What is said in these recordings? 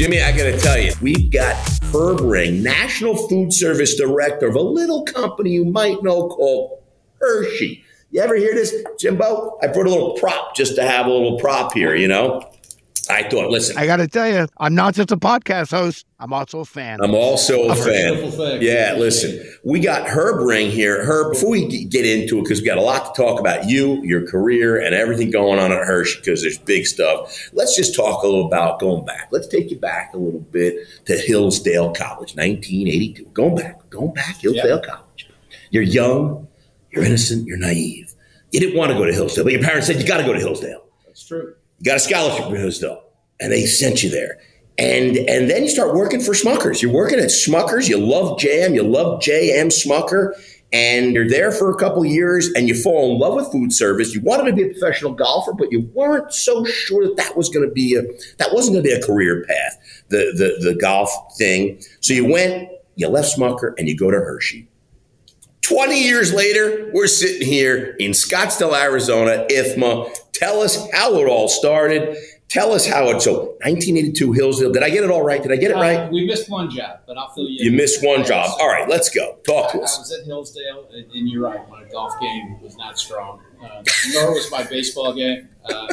Jimmy, I got to tell you, we've got Herb Ring, National Food Service Director of a little company you might know called Hershey. You ever hear this, Jimbo? I brought a little prop just to have a little prop here, you know? I thought, listen, I got to tell you, I'm not just a podcast host. I'm also a fan. I'm also a fan. Thing. Yeah, listen, we got Herb Ring here. Herb, before we get into it, because we got a lot to talk about you, your career, and everything going on at Hershey, because there's big stuff. Let's just talk a little about going back. Let's take you back a little bit to Hillsdale College, 1982. Going back, going back, Hillsdale College. You're young, you're innocent, you're naive. You didn't want to go to Hillsdale, but your parents said you got to go to Hillsdale That's true. You got a scholarship from Hillsdale, and they sent you there. And and then you start working for Smuckers. You're working at Smuckers. You love jam. You love J.M. Smucker. And you're there for a couple years, and you fall in love with food service. You wanted to be a professional golfer, but you weren't so sure that that was going to be a that wasn't going to be a career path. The the the golf thing. So you went. You left Smucker, and you go to Hershey. 20 years later, we're sitting here in Scottsdale, Arizona, IFMA. Tell us how it all started. Tell us how it so 1982 Hillsdale. Did I get it all right? Did I get it Uh, right? we missed one job, but I'll fill you. In. You in. missed one job. All right, let's go. Talk I, to I us. was at Hillsdale, and, and you're right. My golf game was not strong, uh, nor was my baseball game. Uh,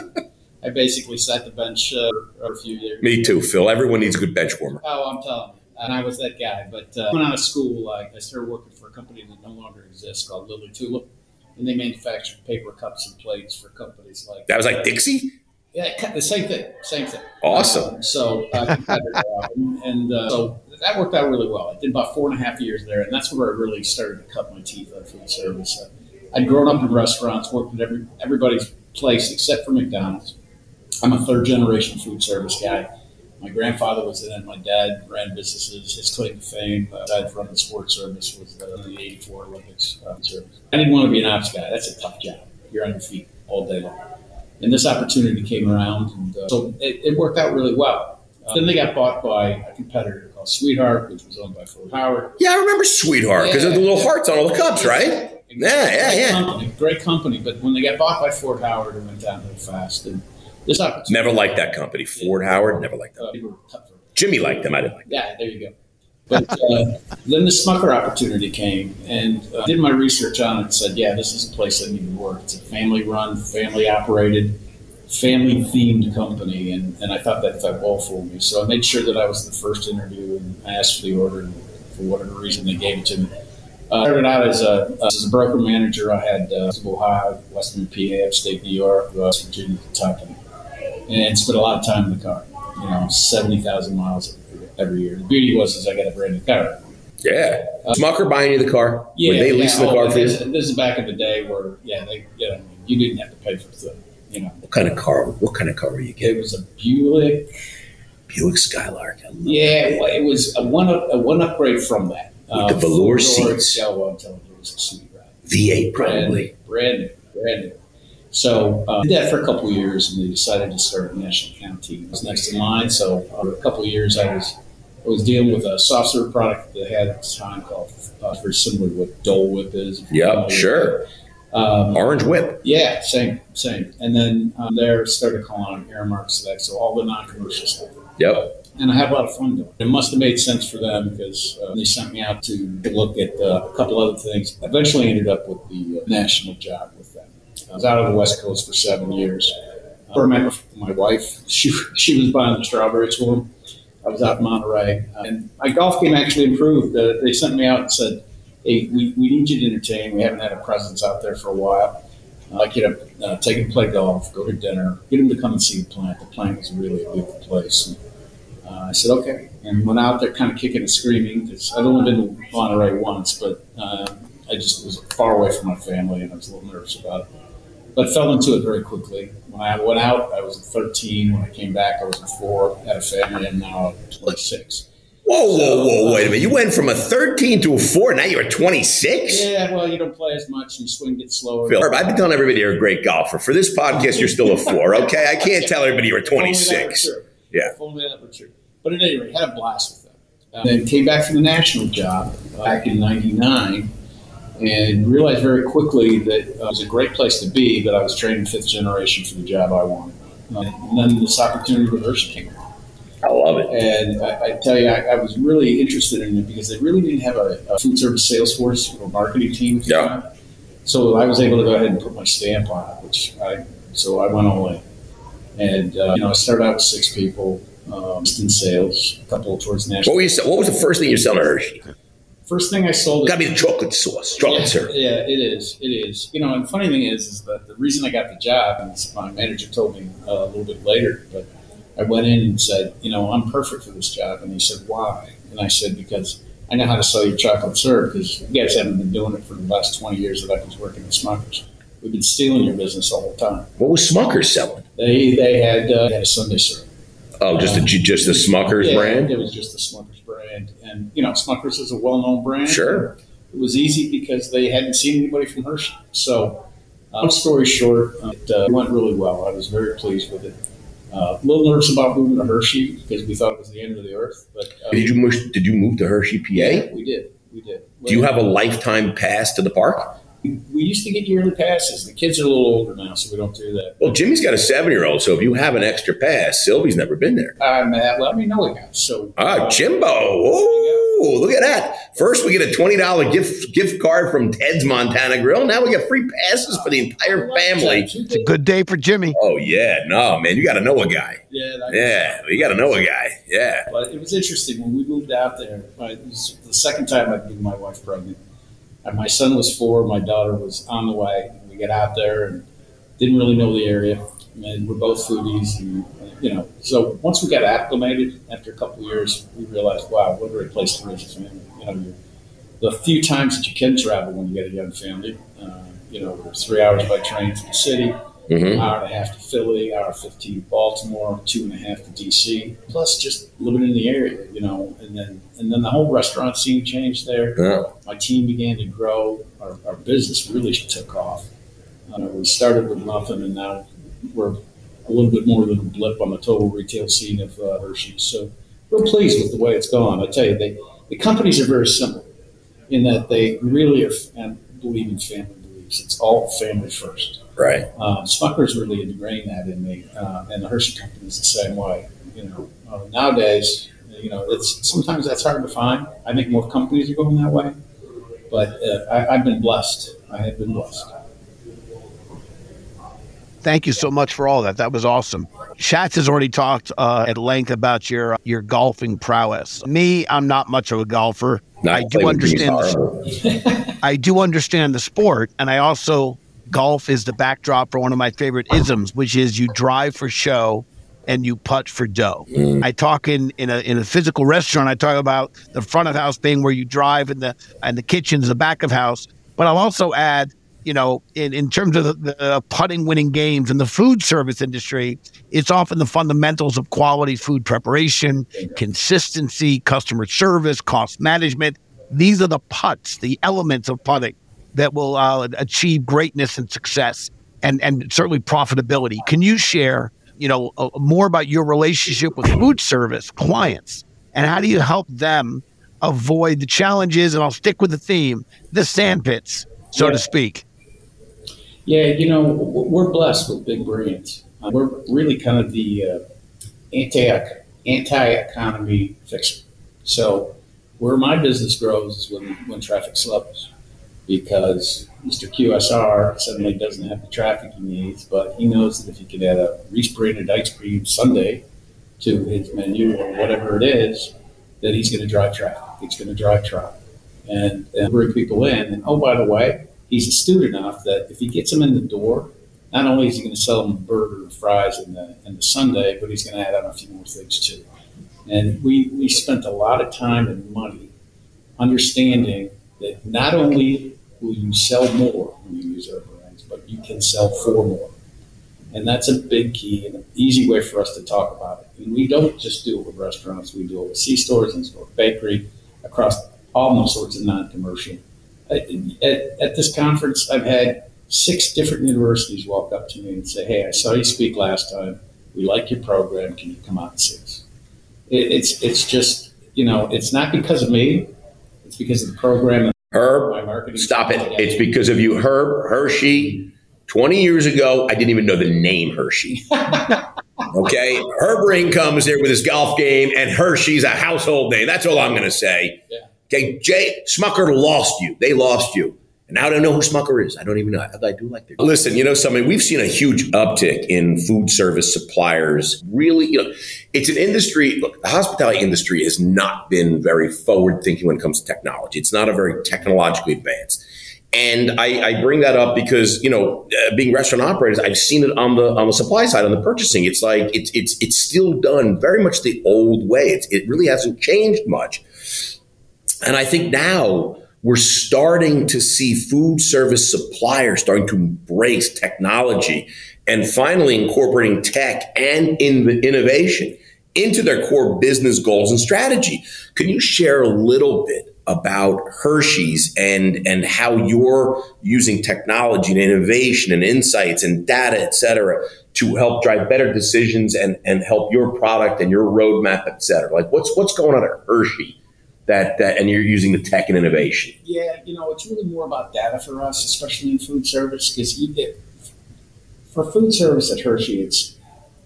I basically sat the bench uh, for a few years. Me too, Phil. Everyone needs a good bench warmer. Oh, I'm telling you. And I was that guy. But uh, went out of school, I, I started working for a company that no longer exists called Lily Tulip. And they manufactured paper cups and plates for companies like That was like Dixie. Yeah, the same thing, same thing. Awesome. Um, so, uh, and, and uh, so that worked out really well. I did about four and a half years there, and that's where I really started to cut my teeth on food service. Uh, I'd grown up in restaurants, worked at every everybody's place except for McDonald's. I'm a third generation food service guy. My grandfather was in it. My dad ran businesses. His claim to fame, uh, run the sports service, was uh, the '84 Olympics uh, service. I didn't want to be an ops guy. That's a tough job. You're on your feet all day long and this opportunity came around, and uh, so it, it worked out really well. Uh, then they got bought by a competitor called Sweetheart, which was owned by Fort Howard. Yeah, I remember Sweetheart because of the little hearts on all the cups, right? Yeah, yeah, yeah. Company, great company, but when they got bought by Fort Howard, it went down really fast. And Never liked that company. Fort Howard, never liked uh, were cutthroat. Jimmy liked them. I didn't like them. Yeah, there you go. But uh, then the Smucker opportunity came, and uh, did my research on it. and Said, yeah, this is a place I need to work. It's a family-run, family-operated, family-themed company, and, and I thought that felt well for me. So I made sure that I was the first interview, and I asked for the order, and for whatever reason they gave it to me. Uh, I started out as a as a broker manager. I had uh, Ohio, Western PA, upstate New York, West Virginia, Kentucky, and spent a lot of time in the car. You know, seventy thousand miles every year. The beauty was is I got a brand new car. Yeah. Uh, Smucker buying you the car? Yeah, Were they yeah. leasing the Oh, car for you? this, is back in the day where yeah, they you know you didn't have to pay for the you know What kind of car? What kind of car were you getting? it was a Buick. Buick Skylark. I love Yeah, well, it was a one up, a one upgrade from that. With uh, the velour seats. Yeah, well, I'm telling you, it was a sweet ride. V8 Brand probably. new, brand new, brand new. So uh, did that for a couple of years, and they decided to start a national account team. It was next in line. So uh, for a couple of years, I was I was dealing with a soft serve product that they had at the time called uh, very similar to what Dole Whip is. Yep, sure. Um, Orange Whip. yeah, same, same. And then um, there started calling on Aramark Select, so all the non-commercial stuff. Yep. And I had a lot of fun doing it. It must have made sense for them because uh, they sent me out to look at uh, a couple other things. Eventually ended up with the uh, national job with them. I was out on the West Coast for seven years. I remember my wife, she, she was buying the strawberries for them. I was out in Monterey. And my golf game actually improved. Uh, they sent me out and said, hey, we, we need you to entertain. We haven't had a presence out there for a while. I'd like you to uh, take him to play golf, go to dinner, get him to come and see the plant. The plant was really a beautiful place. And, uh, I said, okay. And went out there kind of kicking and screaming because I'd only been to Monterey once, but uh, I just was far away from my family and I was a little nervous about it. But fell into it very quickly. When I went out, I was 13. When I came back, I was at four, had a family, and now I'm 26. Whoa, whoa, So, whoa, uh, wait a minute. You went from a 13 to a 4, now you're 26? Yeah, well, you don't play as much, and swing gets slower. Phil, I've been telling everybody you're a great golfer. For this podcast, you're still a 4, okay? I can't tell everybody you're If only that were 26. Yeah. If only that were true. But at any rate, had a blast with them. Uh, then came back from the national job back in '99, and realized very quickly that uh, it was a great place to be, but I was training fifth generation for the job I wanted. Uh, and then this opportunity with came along. I love it. And I, I tell you, I, I, was really interested in it because they really didn't have a, a food service sales force or marketing team. Yeah. So I was able to go ahead and put my stamp on it, which I, so I went all in. And, uh, you know, I started out with six people um, in sales, a couple towards national. What, were you, what was the first thing you selling at Hershey? First thing I sold. Got me the chocolate sauce, chocolate yeah, syrup. Yeah, it is. It is. You know, and the funny thing is, is that the reason I got the job, and my manager told me uh, a little bit later, but I went in and said, you know, I'm perfect for this job. And he said, why? And I said, because I know how to sell your chocolate syrup because you guys haven't been doing it for the last 20 years that I was working at Smuckers. We've been stealing your business all the time. What was Smuckers selling? They they had uh, had a sundae syrup. Oh, just the just the Smuckers yeah, brand. It was just the Smuckers brand, and you know, Smuckers is a well-known brand. Sure. It was easy because they hadn't seen anybody from Hershey. So, uh, long story short, it uh, went really well. I was very pleased with it. Uh, a little nervous about moving to Hershey because we thought it was the end of the earth. But uh, did you move, did you move to Hershey, PA? Yeah, we did. We did. Do you have a lifetime pass to the park? We used to get yearly passes. The kids are a little older now, so we don't do that. Well, Jimmy's got a seven-year-old, so if you have an extra pass, Sylvie's never been there. I'm uh, let me know it guys. So ah, uh, Jimbo. Oh, look at that! First, we get a twenty dollar gift gift card from Ted's Montana Grill. Now we get free passes for the entire family. It's a good day for Jimmy. Oh yeah, no man, you got to know a guy. Yeah, yeah, you got to know a guy. Yeah. But it was interesting when we moved out there. It was the second time I'd been my wife pregnant. And my son was four, my daughter was on the way. We got out there and didn't really know the area, and we're both foodies, and you know. So once we got acclimated, after a couple years, we realized, wow, what a great place to raise a family. You know, the few times that you can travel when you get a young family, uh, you know, three hours by train to the city, mm-hmm. hour and a half to Philly, hour fifteen to Baltimore, two and a half to DC. Plus, just living in the area, you know, and then and then the whole restaurant scene changed there. Yeah. My team began to grow. Our, our business really took off. Uh, we started with nothing, and now we're a little bit more than a blip on the total retail scene of uh, Hershey's. So we're pleased with the way it's gone. I tell you, they, the companies are very simple in that they really are and believe in family beliefs. It's all family first. Right. Um, Smucker's really ingrained that in me, uh, and the Hershey company is the same way. You know, uh, nowadays, you know, it's sometimes that's hard to find. I think more companies are going that way, but uh, I, I've been blessed. I have been blessed. Thank you so much for all that. That was awesome. Schatz has already talked uh, at length about your your golfing prowess. Me, I'm not much of a golfer. No, I do understand. The, I do understand the sport, and I also golf is the backdrop for one of my favorite isms, which is you drive for show and you putt for dough. Mm. I talk in, in a in a physical restaurant. I talk about the front of house being where you drive, and the and the kitchen's the back of house. But I'll also add, you know, in, in terms of the, the putting winning games in the food service industry, it's often the fundamentals of quality food preparation, consistency, customer service, cost management. These are the putts, the elements of putting that will uh, achieve greatness and success and, and certainly profitability. Can you share, you know, uh, more about your relationship with food service clients and how do you help them avoid the challenges? And I'll stick with the theme, the sandpits, so yeah. to speak. Yeah, you know, we're blessed with big brands. Uh, we're really kind of the uh, anti anti economy fixer. So where my business grows is when when traffic slows because Mr. QSR suddenly doesn't have the traffic he needs, but he knows that if he can add a Reese branded ice cream sundae to his menu or whatever it is, that he's going to drive traffic. He's going to drive traffic and, and bring people in. And oh, by the way, he's astute enough that if he gets them in the door, not only is he going to sell them a burger and fries and the, and the sundae, but he's going to add on a few more things too. And we, we spent a lot of time and money understanding that not only will you sell more when you use brands, but you can sell for more. And that's a big key and an easy way for us to talk about it. And we don't just do it with restaurants, we do it with C stores and store bakery across all sorts of non commercial. At, at, at, this conference, I've had six different universities walk up to me and say, Hey, I saw you speak last time. We like your program. Can you come out and see us? It, it's, it's just, you know, it's not because of me, it's because of the program Herb, stop it. It's because of you, Herb Hershey. 20 years ago, I didn't even know the name Hershey. okay. Herb Ring comes there with his golf game, and Hershey's a household name. That's all I'm going to say. Yeah. Okay. Jay Smucker lost you. They lost you. And now I don't know who Smucker is. I don't even know. I, I do like their. Listen, you know something? We've seen a huge uptick in food service suppliers. Really, you know, it's an industry. Look, the hospitality industry has not been very forward thinking when it comes to technology. It's not a very technologically advanced. And I, I bring that up because you know, uh, being restaurant operators, I've seen it on the on the supply side, on the purchasing. It's like it's it's it's still done very much the old way. It's, it really hasn't changed much. And I think now we're starting to see food service suppliers starting to embrace technology and finally incorporating tech and in the innovation into their core business goals and strategy. Can you share a little bit about Hershey's and and how you're using technology and innovation and insights and data, et cetera, to help drive better decisions and and help your product and your roadmap, et cetera? Like what's what's going on at Hershey? That, that and you're using the tech and innovation. Yeah, you know, it's really more about data for us, especially in food service, because you get for food service at Hershey, it's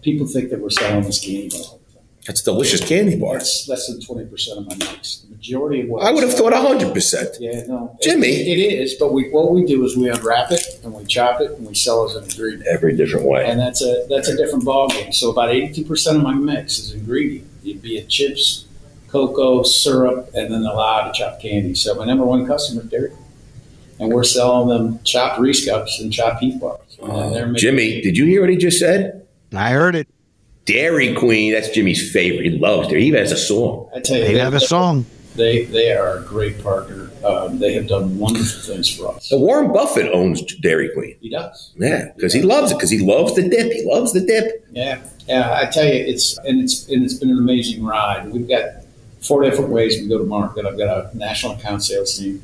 people think that we're selling this candy bar. all the time. That's delicious candy bars. That's less than twenty percent of my mix. The majority of what I would have thought hundred percent. Yeah, no, it- Jimmy. it is. But we what we do is we unwrap it and we chop it and we sell it as an ingredient, Every different way. and that's a that's a different ballgame. So about eighty two percent of my mix is ingredient. It'd be it chips, cocoa, syrup, and then a lot of chopped candy. So my number one customer is Dairy Queen. And we're selling them chopped Reese cups and chopped Heath bars. And Jimmy, did you hear what he just said? I heard it. Dairy Queen, that's Jimmy's favorite. He loves Dairy. He even has a song. I tell you, They they, have a song. they they are a great partner. Um, they have done wonderful things for us. So Warren Buffett owns Dairy Queen. He does. Yeah, because he loves it. Because he loves the dip. He loves the dip. Yeah, yeah. I tell you, it's and it's and it's been an amazing ride. We've got four different ways we go to market. I've got a national account sales team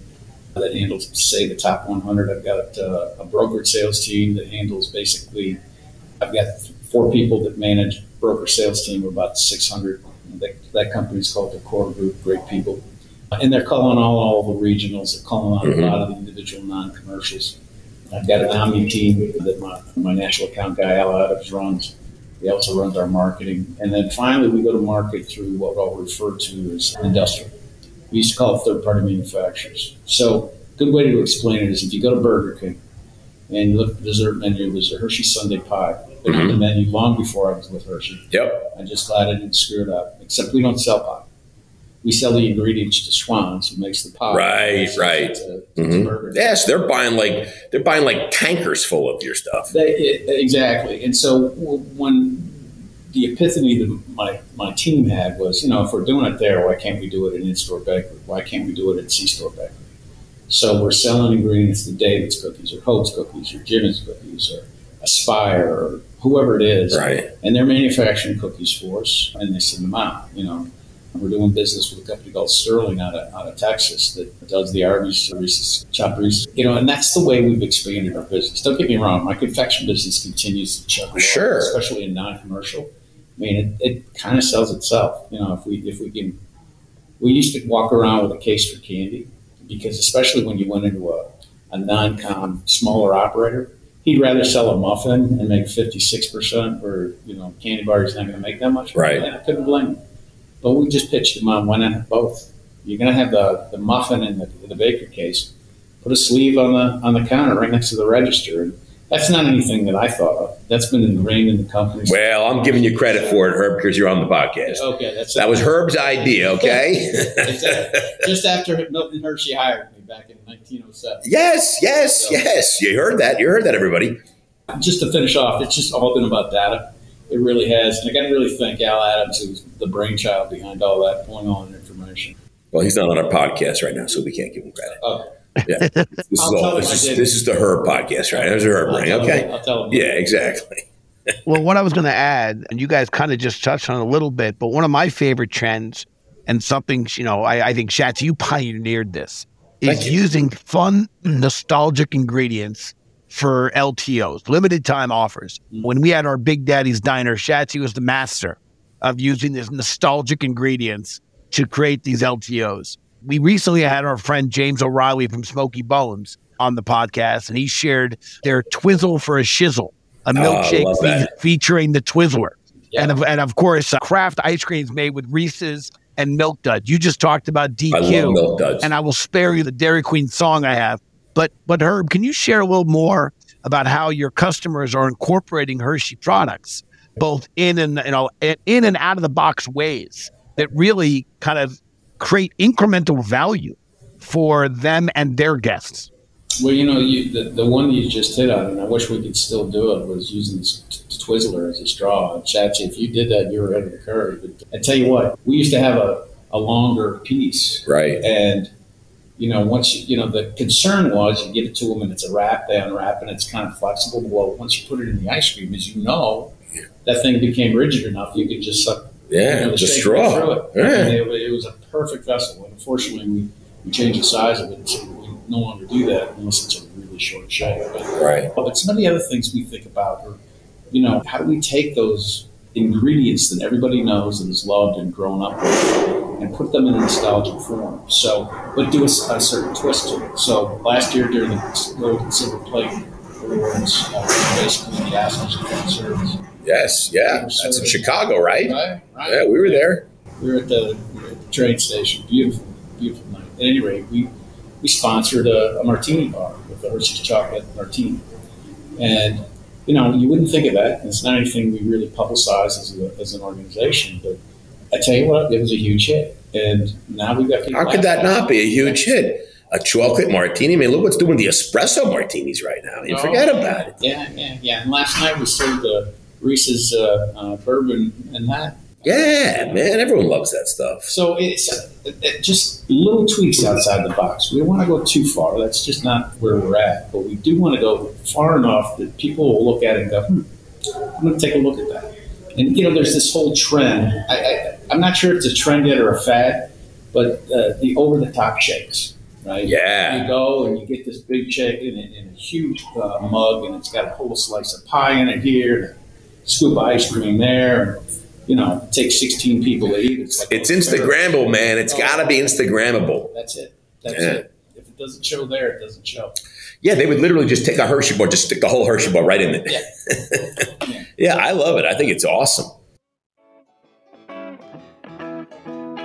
that handles, say, the top 100. I've got uh, a brokered sales team that handles basically. I've got four people that manage broker sales team of about 600. That, that is called the Core Group. Great people, and they're calling all all the regionals. They're calling on Mhm. a lot of the individual non-commercials. I've got an Omni team that my, my national account guy Al Adams runs. He also runs our marketing. And then finally, we go to market through what I'll refer to as industrial. We used to call it third party manufacturers. So, good way to explain it is if you go to Burger King and you look at the dessert menu, there's a Hershey Sundae pie. Been on the mm-hmm. menu long before I was with Hershey. Yep. I'm just glad I didn't screw it up. Except we don't sell pie. We sell the ingredients to Schwan's who makes the pie. Right, right. to- to Mhm. Yes, they're buying like they're buying like tankers full of your stuff. They, it, exactly. And so when the epiphany that my, my team had was, you know, if we're doing it there, why can't we do it in in-store bakery? Why can't we do it at C-store bakery? So we're selling ingredients to David's cookies or Hope's cookies or Jimmy's cookies or Aspire or whoever it is. Right. And they're manufacturing cookies for us and they send them out, you know. We're doing business with a company called Sterling out of, out of Texas that does the Arby's, Reese's, Reese's. You know, and that's the way we've expanded our business. Don't get me wrong, my confection business continues to chug along, Sure. especially in non-commercial. I mean, it, it kind of sells itself. You know, if we if we can, we used to walk around with a case for candy because especially when you went into a, a non-com smaller operator, he'd rather sell a muffin and make fifty six percent, or you know, candy bar is not going to make that much. Right. I couldn't blame him. But we just pitched them on why not have both? You're going to have the, the muffin in the, the baker case. Put a sleeve on the on the counter right next to the register. And that's not anything that I thought of. That's been ingrained in the company. Well, I'm giving you credit for it, Herb, because you're on the podcast. Okay, that's That was Herb's idea, okay? Exactly. just after Milton Hershey hired me back in 1907. yes, yes, yes. You heard that. You heard that, everybody. Just to finish off, it's just all been about data. It really has. And I got to really thank Al Adams, who's the brainchild behind all that, pulling all that information. Well, he's not on our podcast right now, so we can't give him credit. Okay. Yeah. This is, I'll tell all, this, is, this is the Herb podcast, right? There's a Herb I'll ring, him- okay? I'll tell him. Yeah, exactly. Well, what I was going to add, and you guys kind of just touched on it a little bit, but one of my favorite trends and something, you know, I, I think, Shats, you pioneered this, is using fun, nostalgic ingredients for LTOs, limited time offers. When we had our Big Daddy's Diner, Shatsy was the master of using these nostalgic ingredients to create these LTOs. We recently had our friend James O'Reilly from Smokey Bones on the podcast, and he shared their Twizzle for a Shizzle, a milkshake love fe- featuring the Twizzler. Yeah. And, of, and of course, uh, craft ice creams made with Reese's and Milk Duds. You just talked about DQ. I love milk duds. and I will spare you the Dairy Queen song I have. But but Herb, can you share a little more about how your customers are incorporating Hershey products, both in and you know in and out of the box ways that really kind of create incremental value for them and their guests? Well, you know, you, the, the one you just hit on, and I wish we could still do it, was using this t- t- Twizzler as a straw. Shatsy, if you did that, you were ahead of the curve. But I tell you what, we used to have a, a longer piece. right. And, you know, once you, you know, the concern was you give it to them and it's a wrap, they unwrap, and it's kind of flexible. Well, once you put it in the ice cream, as you know, that thing became rigid enough, you could just suck Yeah, you know, the shake straw. through it. Yeah. It, it was a perfect vessel. And unfortunately, we, we changed the size of it, so we no longer do that unless it's a really short shake. But, Right. but some of the other things we think about are, you know, how do we take those ingredients that everybody knows and has loved and grown up with and put them in a nostalgic form? So, but do a certain twist to it. So last year during the Gold and Silver Plate Awards, uh, basically the Food Service. Yes. Yeah. That's in Chicago, right? Right, right. Yeah, we were there. we were at the, we were at the train station. Beautiful, beautiful night. At any rate, we we sponsored a, a martini bar with the Hershey's chocolate martini, and you know you wouldn't think of that. It's not anything we really publicize as, a, as an organization, but I tell you what, it was a huge hit, and now we've got people. How could that not be a huge hit? A chocolate martini. I mean, look what's doing the espresso martinis right now. You Oh, forget about it. Yeah, yeah, yeah. And last night we served the Reese's uh, uh, bourbon and that Yeah, man. Everyone loves that stuff. So it's uh, it, just little tweaks outside the box. We don't want to go too far. That's just not where we're at. But we do want to go far enough that people will look at it and go, hmm, I'm going to take a look at that. And, you know, there's this whole trend. I, I, I'm not sure if it's a trend yet or a fad, but uh, the over the top shakes, right? Yeah. You go and you get this big shake in a, in a huge uh, mug, and it's got a whole slice of pie in it here, and a scoop of ice cream there. And, you know, it takes 16 people to eat. It's like It's oh, Instagrammable, man. It's oh, got to be Instagrammable. that's it. That's Yeah. it. If it doesn't show there, it doesn't show. Yeah, they would literally just take a Hershey bar, just stick the whole Hershey bar right in it. Yeah. yeah, I love it. I think it's awesome.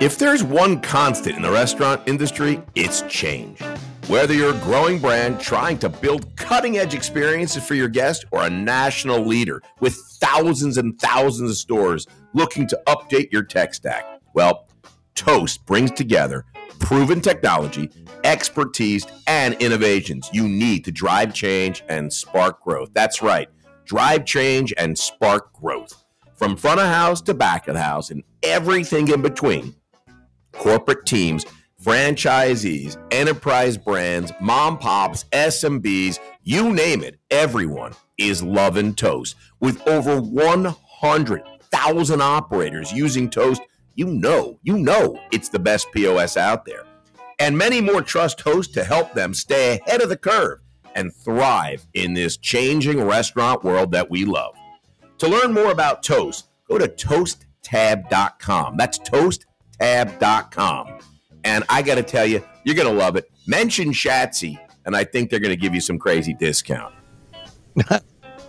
If there's one constant in the restaurant industry, it's change. Whether you're a growing brand trying to build cutting edge experiences for your guests or a national leader with thousands and thousands of stores looking to update your tech stack, well, Toast brings together proven technology, expertise, and innovations you need to drive change and spark growth. That's right, drive change and spark growth. From front of house to back of house and everything in between corporate teams, franchisees, enterprise brands, mom pops, SMBs, you name it, everyone is loving Toast. With over 100,000 operators using Toast, you know, you know it's the best POS out there. And many more trust Toast to help them stay ahead of the curve and thrive in this changing restaurant world that we love. To learn more about Toast, go to toasttab.com. That's toasttab.com. And I got to tell you, you're going to love it. Mention Shatsy, and I think they're going to give you some crazy discount.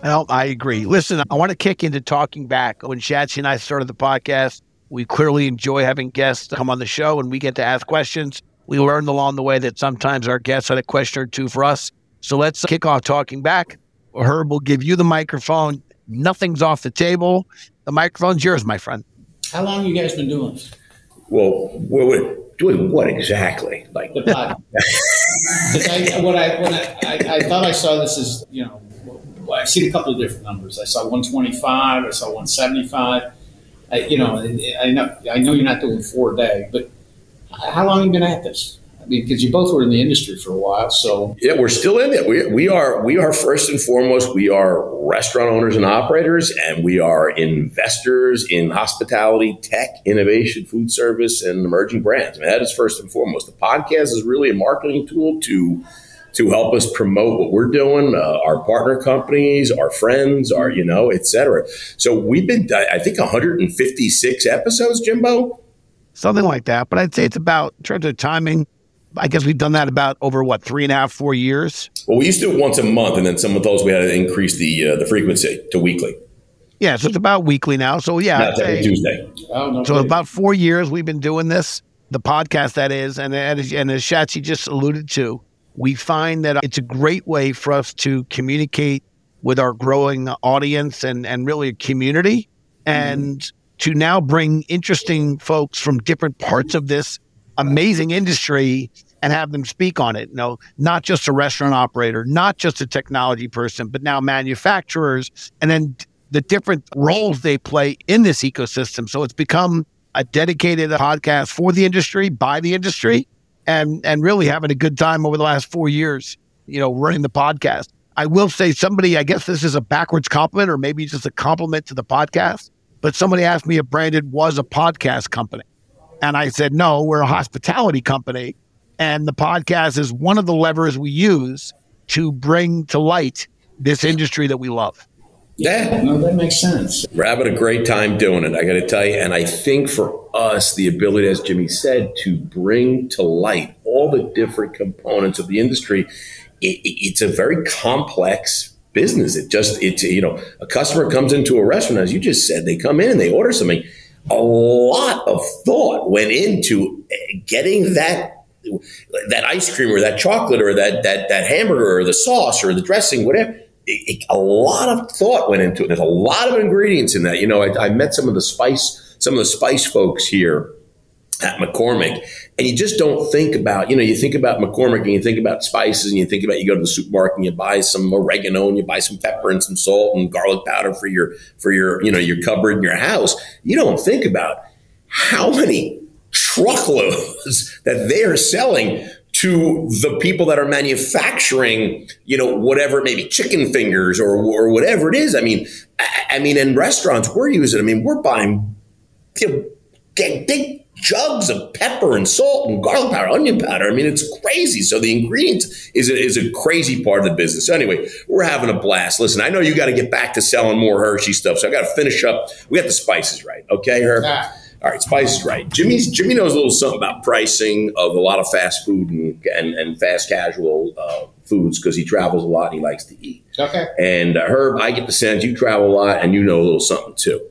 Well, I agree. Listen, I want to kick into talking back. When Shatsy and I started the podcast, we clearly enjoy having guests come on the show and we get to ask questions. We learned along the way that sometimes our guests had a question or two for us. So let's kick off talking back. Herb will give you the microphone. Nothing's off the table. The microphone's yours, my friend. How long you guys been doing this? Well, we're, we're doing what exactly? Like, the? 'Cause I, what I, when I, I, I thought I saw this as, you know, I've seen a couple of different numbers. I saw 125, I saw 175. I, you know, I know, I know you're not doing four a day, but how long have you been at this? I mean, because you both were in the industry for a while, so yeah, we're still in it. We, we are we are first and foremost we are restaurant owners and operators, and we are investors in hospitality, tech, innovation, food service, and emerging brands. I mean, that is first and foremost. The podcast is really a marketing tool to to help us promote what we're doing, uh, our partner companies, our friends, our you know, et cetera. So we've been I think 156 episodes, Jimbo. something like that. But I'd say it's about in terms of timing. I guess we've done that about over what three and a half, four years. Well, we used to do it once a month, and then some of those we had to increase the uh, the frequency to weekly. Yeah, so it's about weekly now. So yeah, Not every Tuesday. Oh, no. so kidding. about four years we've been doing this, the podcast that is, and and as, and as Shatsy just alluded to, we find that it's a great way for us to communicate with our growing audience and and really a community, and to now bring interesting folks from different parts of this amazing industry and have them speak on it. You know, not just a restaurant operator, not just a technology person, but now manufacturers, and then the different roles they play in this ecosystem. So it's become a dedicated podcast for the industry, by the industry, and and really having a good time over the last four years, you know, running the podcast. I will say somebody, I guess this is a backwards compliment or maybe just a compliment to the podcast, but somebody asked me if Branded was a podcast company. And I said, no, we're a hospitality company. And the podcast is one of the levers we use to bring to light this industry that we love. Yeah, no, that makes sense. we're having a great time doing it. I got to tell you, and I think for us, the ability, as Jimmy said, to bring to light all the different components of the industry, it, it- it's a very complex business. It just, it's you know, a customer comes into a restaurant, as you just said, they come in and they order something. A lot of thought went into eh, getting that that ice cream or that chocolate or that that that hamburger or the sauce or the dressing, whatever. It, it- a lot of thought went into it. There's a lot of ingredients in that. You know, I, I met some of the spice, some of the spice folks here at McCormick, and you just don't think about. You know, you think about McCormick and you think about spices, and you think about you go to the supermarket and you buy some oregano and you buy some pepper and some salt and garlic powder for your for your you know your cupboard in your house. You don't think about how many truckloads that they are selling to the people that are manufacturing, you know, whatever, maybe chicken fingers or, or whatever it is. I mean, I, I mean, in restaurants, we're using, I mean, we're buying you know, big, jugs of pepper and salt and garlic powder, onion powder. I mean, it's crazy. So the ingredients is a, is a crazy part of the business. So anyway, we're having a blast. Listen, I know you got to get back to selling more Hershey stuff, so I got to finish up. We got the spices right, okay, Herb? Ah. All right, spices right. Jimmy's Jimmy knows a little something about pricing of a lot of fast food and and, and fast casual uh, foods because he travels a lot and he likes to eat. Okay. And uh, Herb, I get the sense you travel a lot and you know a little something too.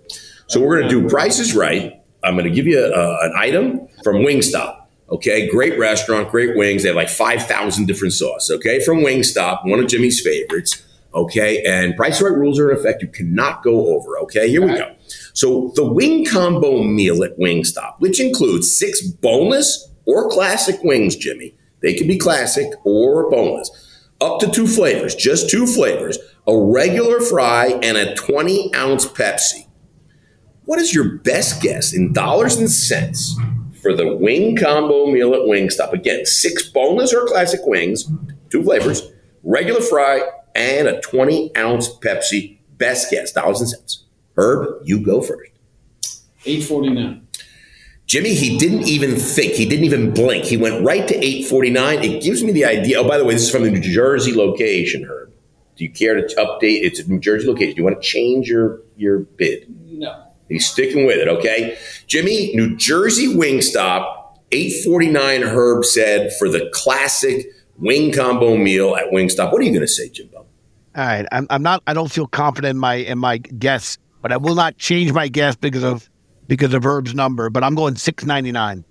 So we're going to do prices right. I'm going to give you uh, an item from Wingstop. Okay, great restaurant, great wings. They have like 5,000 different sauces. Okay, from Wingstop, one of Jimmy's favorites. Okay, and price right rules are in effect. You cannot go over. Okay, here we go. So the wing combo meal at Wingstop, which includes six boneless or classic wings, Jimmy. They can be classic or boneless. Up to two flavors, just two flavors, a regular fry and a 20 ounce Pepsi. What is your best guess in dollars and cents for the wing combo meal at Wingstop? Again, six boneless or classic wings, two flavors, regular fry, and a 20 ounce Pepsi. Best guess, dollars and cents. Herb, you go first. Eight forty nine. Jimmy, he didn't even think. He didn't even blink. He went right to 849. It gives me the idea. Oh, by the way, this is from the New Jersey location, Herb. Do you care to update? It's a New Jersey location. Do you want to change your, your bid? No. He's sticking with it, okay? Jimmy, New Jersey Wingstop, 849 Herb said for the classic wing combo meal at Wingstop. What are you going to say, Jimbo? All right, I'm, I'm not. I don't feel confident in my in my guess, but I will not change my guess because of because of Herb's number. But I'm going six ninety nine.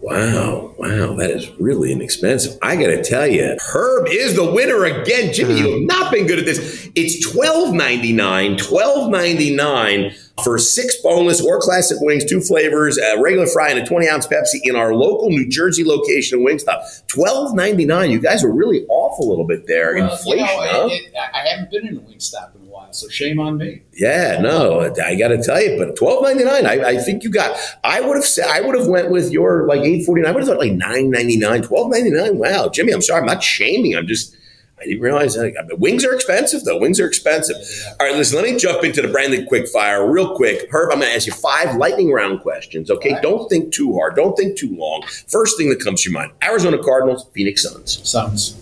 Wow, wow, that is really inexpensive. I got to tell you, Herb is the winner again. Jimmy, you have not been good at this. It's twelve ninety nine, twelve ninety nine for six boneless or classic wings, two flavors, a regular fry, and a twenty ounce Pepsi in our local New Jersey location Wingstop. Twelve ninety nine. You guys are really off a little bit there. Well, Inflation, you know, huh? it, it, I haven't been in a Wingstop in a while, so shame on me. Yeah, no, I got to tell you, but twelve ninety nine. I, I think you got. I would have said I would have went with your like eight forty nine. I would have thought like nine ninety nine, twelve ninety nine. Wow, Jimmy, I'm sorry, I'm not shaming. I'm just. I didn't realize that. I mean, wings are expensive, though. Wings are expensive. All right, listen. Let me jump into the branded quick fire real quick. Herb, I'm going to ask you five lightning round questions. Okay, right. don't think too hard. Don't think too long. First thing that comes to your mind: Arizona Cardinals, Phoenix Suns. Suns.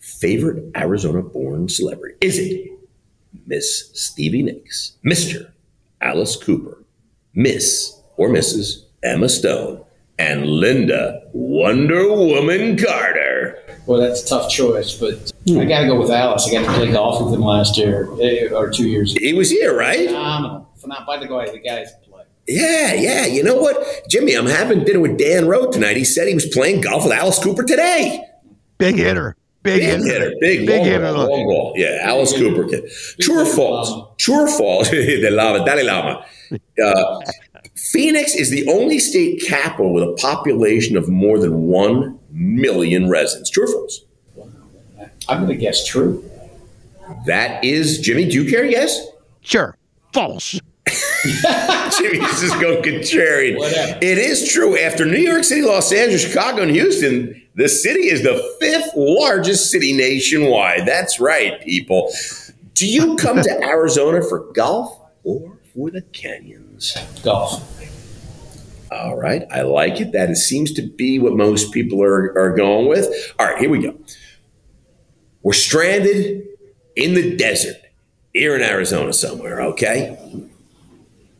Favorite Arizona-born celebrity? Is it Miss Stevie Nicks, Mr. Alice Cooper, Miss or Mrs. Emma Stone, and Lynda Wonder Woman Carter. Well, that's a tough choice, but I got to go with Alice. I got to play golf with him last year eh, or two years ago. He was here, right? Phenomenal. Phenomenal. By the way, the guys play. Yeah, yeah. You know what, Jimmy? I'm having dinner with Dan Rowe tonight. He said he was playing golf with Alice Cooper today. Big hitter. Big, Big hitter. hitter, big, Big long hitter. ball, long ball. Yeah, Alice Big Cooper kid. True or false? True or false? the lama, Dalai Lama. Uh, Phoenix is the only state capital with a population of more than one million residents. True or false? I'm going to guess true. That is Jimmy. Do you care? Yes. Sure. False. Jimmy's just going contrarian. Whatever. It is true. After New York City, Los Angeles, Chicago, and Houston, the city is the fifth largest city nationwide. That's right, people. Do you come to Arizona for golf or for the canyons? Golf. All right, I like it. That it seems to be what most people are, are going with. All right, here we go. We're stranded in the desert here in Arizona somewhere, okay?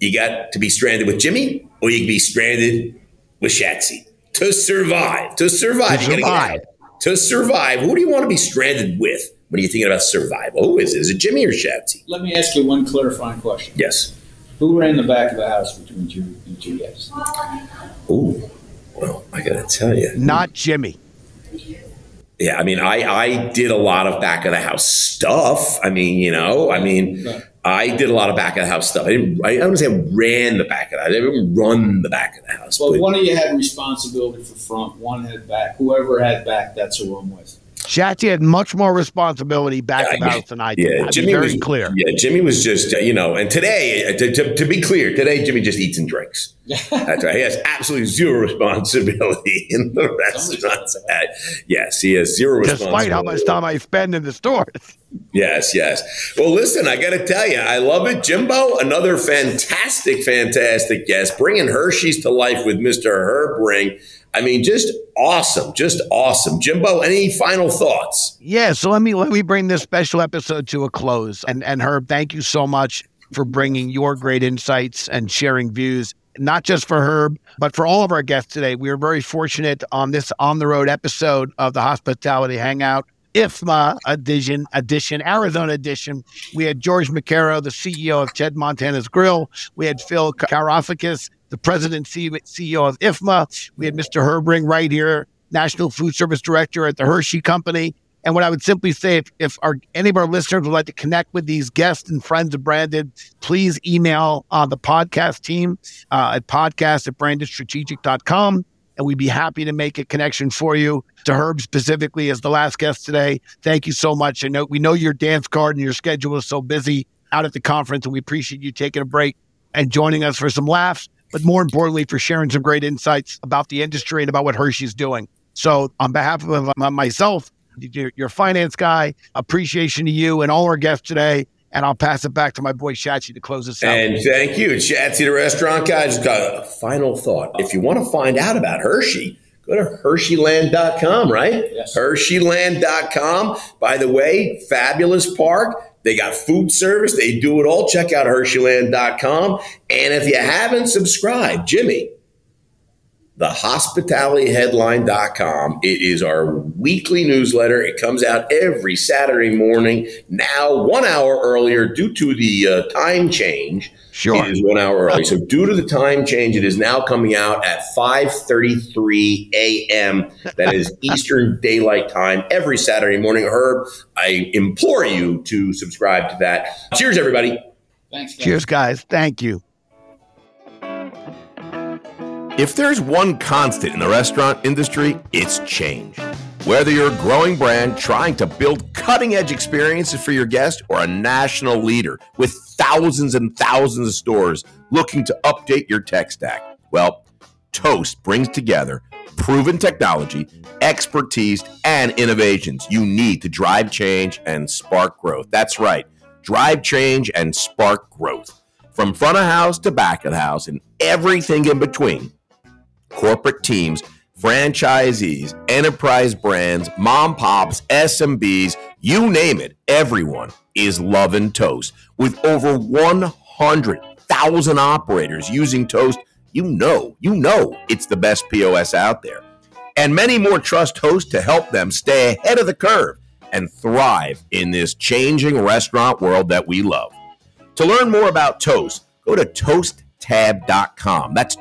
You got to be stranded with Jimmy or you can be stranded with Shatsy. To survive, to survive, To you gotta get survive. To survive, who do you want to be stranded with when are you're thinking about survival? Who is it? Is it Jimmy or Shatsy? Let me ask you one clarifying question. Yes. Who ran the back of the house between you, you two guys? Ooh, well, I gotta tell you. Not Jimmy. Yeah, I mean, I I did a lot of back of the house stuff. I mean, you know, I mean, Right. I did a lot of back of the house stuff. I didn't. I, I don't say I ran the back of the house. I didn't run the back of the house. Well, but- one of you had responsibility for front, one had back. Whoever had back, that's who I'm with. Shatsy had much more responsibility back Yeah, of the house than I did. yeah, I'll Jimmy very was clear. Yeah, Jimmy was just uh, you know, and today, uh, to, to, to be clear, today Jimmy just eats and drinks. That's right. He has absolutely zero responsibility in the restaurants. Uh, yes, he has zero responsibility. Despite how much time I spend in the stores. Yes, yes. Well, listen, I got to tell you, I love it. Jimbo, another fantastic, fantastic guest, bringing Hershey's to life with Mr. Herb Ring. I mean, just awesome, just awesome. Jimbo, any final thoughts? Yeah, so let me let me bring this special episode to a close. And and Herb, thank you so much for bringing your great insights and sharing views. Not just for Herb, but for all of our guests today. We are very fortunate on this on the road episode of the Hospitality Hangout. IFMA edition, edition, Arizona edition. We had George McKerrow, the CEO of Ted Montana's Grill. We had Phil Kafarakis, the president CEO of IFMA. We had Mr. Herb Ring right here, National Food Service Director at the Hershey Company. And what I would simply say, if, if our, any of our listeners would like to connect with these guests and friends of Branded, please email uh, the podcast team uh, at podcast at brandedstrategic.com. And we'd be happy to make a connection for you to Herb specifically as the last guest today. Thank you so much. We know your dance card and your schedule is so busy out at the conference, and we appreciate you taking a break and joining us for some laughs, but more importantly, for sharing some great insights about the industry and about what Hershey's doing. So, on behalf of myself, your, your finance guy, appreciation to you and all our guests today. And I'll pass it back to my boy Shatsy to close this out. And thank you, Shatsy, the restaurant guy. Just got a final thought. If you want to find out about Hershey, go to Hersheyland.com, right? Yes. Hersheyland.com. By the way, fabulous park. They got food service. They do it all. Check out Hersheyland.com. And if you haven't subscribed, Jimmy, thehospitalityheadline.com. It is our weekly newsletter. It comes out every Saturday morning, now one hour earlier due to the uh, time change. Sure. It is one hour early. So due to the time change, it is now coming out at 5.33 a.m. That is Eastern Daylight Time every Saturday morning. Herb, I implore you to subscribe to that. Cheers, everybody. Thanks, guys. Cheers, guys. Thank you. If there's one constant in the restaurant industry, it's change. Whether you're a growing brand trying to build cutting edge experiences for your guests or a national leader with thousands and thousands of stores looking to update your tech stack, well, Toast brings together proven technology, expertise, and innovations you need to drive change and spark growth. That's right, drive change and spark growth. From front of house to back of house and everything in between corporate teams, franchisees, enterprise brands, mom pops, SMBs, you name it, everyone is loving Toast. With over 100,000 operators using Toast you know, you know it's the best POS out there. And many more trust Toast to help them stay ahead of the curve and thrive in this changing restaurant world that we love. To learn more about Toast, go to toasttab.com. That's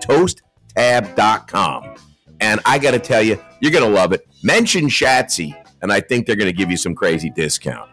toasttab.com. And I got to tell you, you're going to love it. Mention Shatsy, and I think they're going to give you some crazy discount.